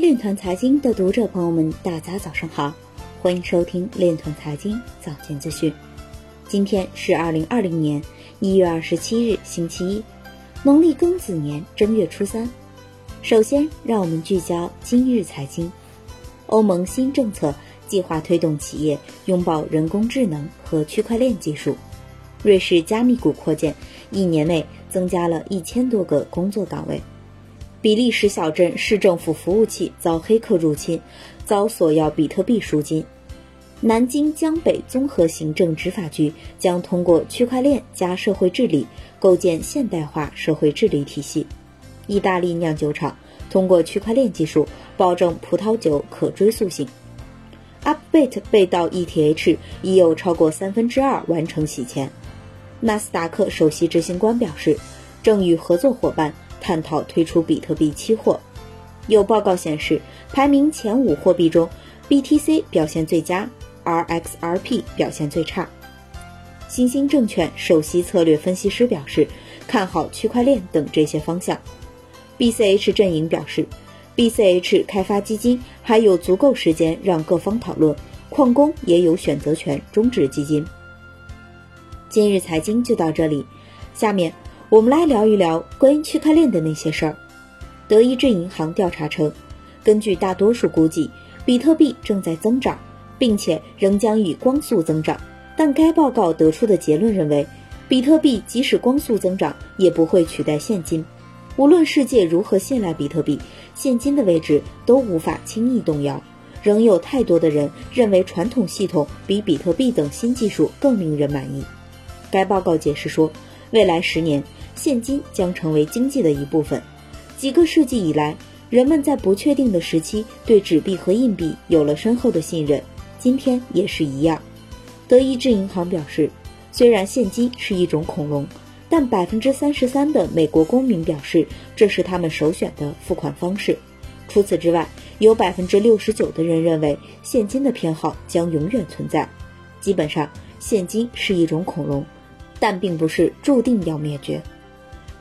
链团财经的读者朋友们，大家早上好，欢迎收听链团财经早间资讯。今天是二零二零年一月二十七日，星期一，农历庚子年正月初三。首先，让我们聚焦今日财经。欧盟新政策计划推动企业拥抱人工智能和区块链技术。瑞士加密股扩建，一年内增加了一千多个工作岗位。比利时小镇市政府服务器遭黑客入侵，遭索要比特币赎金。南京江北综合行政执法局将通过区块链加社会治理，构建现代化社会治理体系。意大利酿酒厂通过区块链技术保证葡萄酒可追溯性。Upbit 被盗 ETH 已有超过三分之二完成洗钱。纳斯达克首席执行官表示，正与合作伙伴。探讨推出比特币期货，有报告显示，排名前五货币中，BTC 表现最佳，RXRP 表现最差。新兴证券首席策略分析师表示，看好区块链等这些方向。BCH 阵营表示，BCH 开发基金还有足够时间让各方讨论，矿工也有选择权终止基金。今日财经就到这里，下面。我们来聊一聊关于区块链的那些事儿。德意志银行调查称，根据大多数估计，比特币正在增长，并且仍将以光速增长。但该报告得出的结论认为，比特币即使光速增长，也不会取代现金。无论世界如何信赖比特币，现金的位置都无法轻易动摇。仍有太多的人认为传统系统比比特币等新技术更令人满意。该报告解释说，未来十年。现金将成为经济的一部分。几个世纪以来，人们在不确定的时期对纸币和硬币有了深厚的信任，今天也是一样。德意志银行表示，虽然现金是一种恐龙，但百分之三十三的美国公民表示这是他们首选的付款方式。除此之外，有百分之六十九的人认为现金的偏好将永远存在。基本上，现金是一种恐龙，但并不是注定要灭绝。